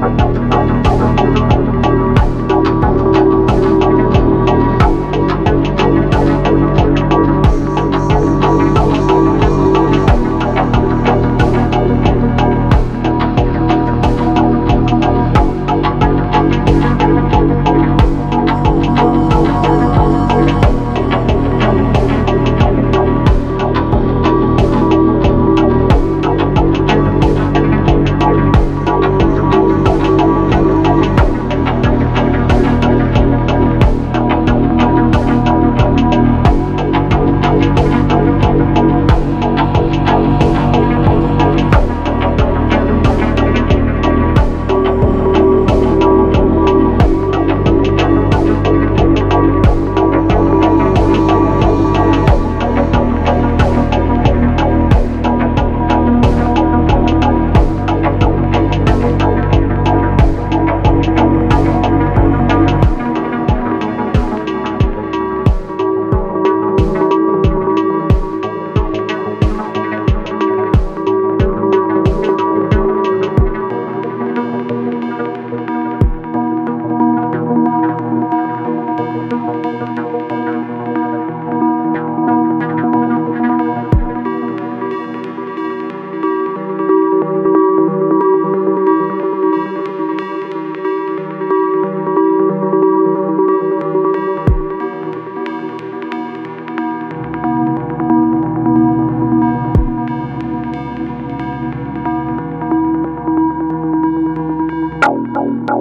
Música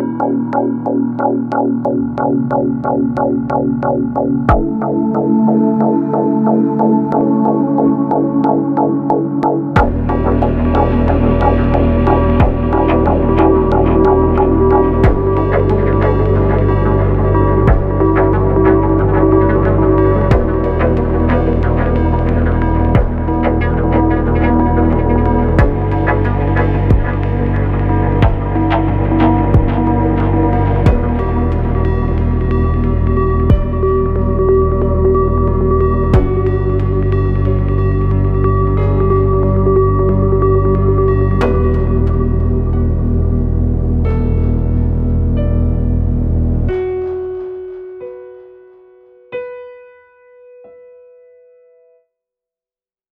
Thank you.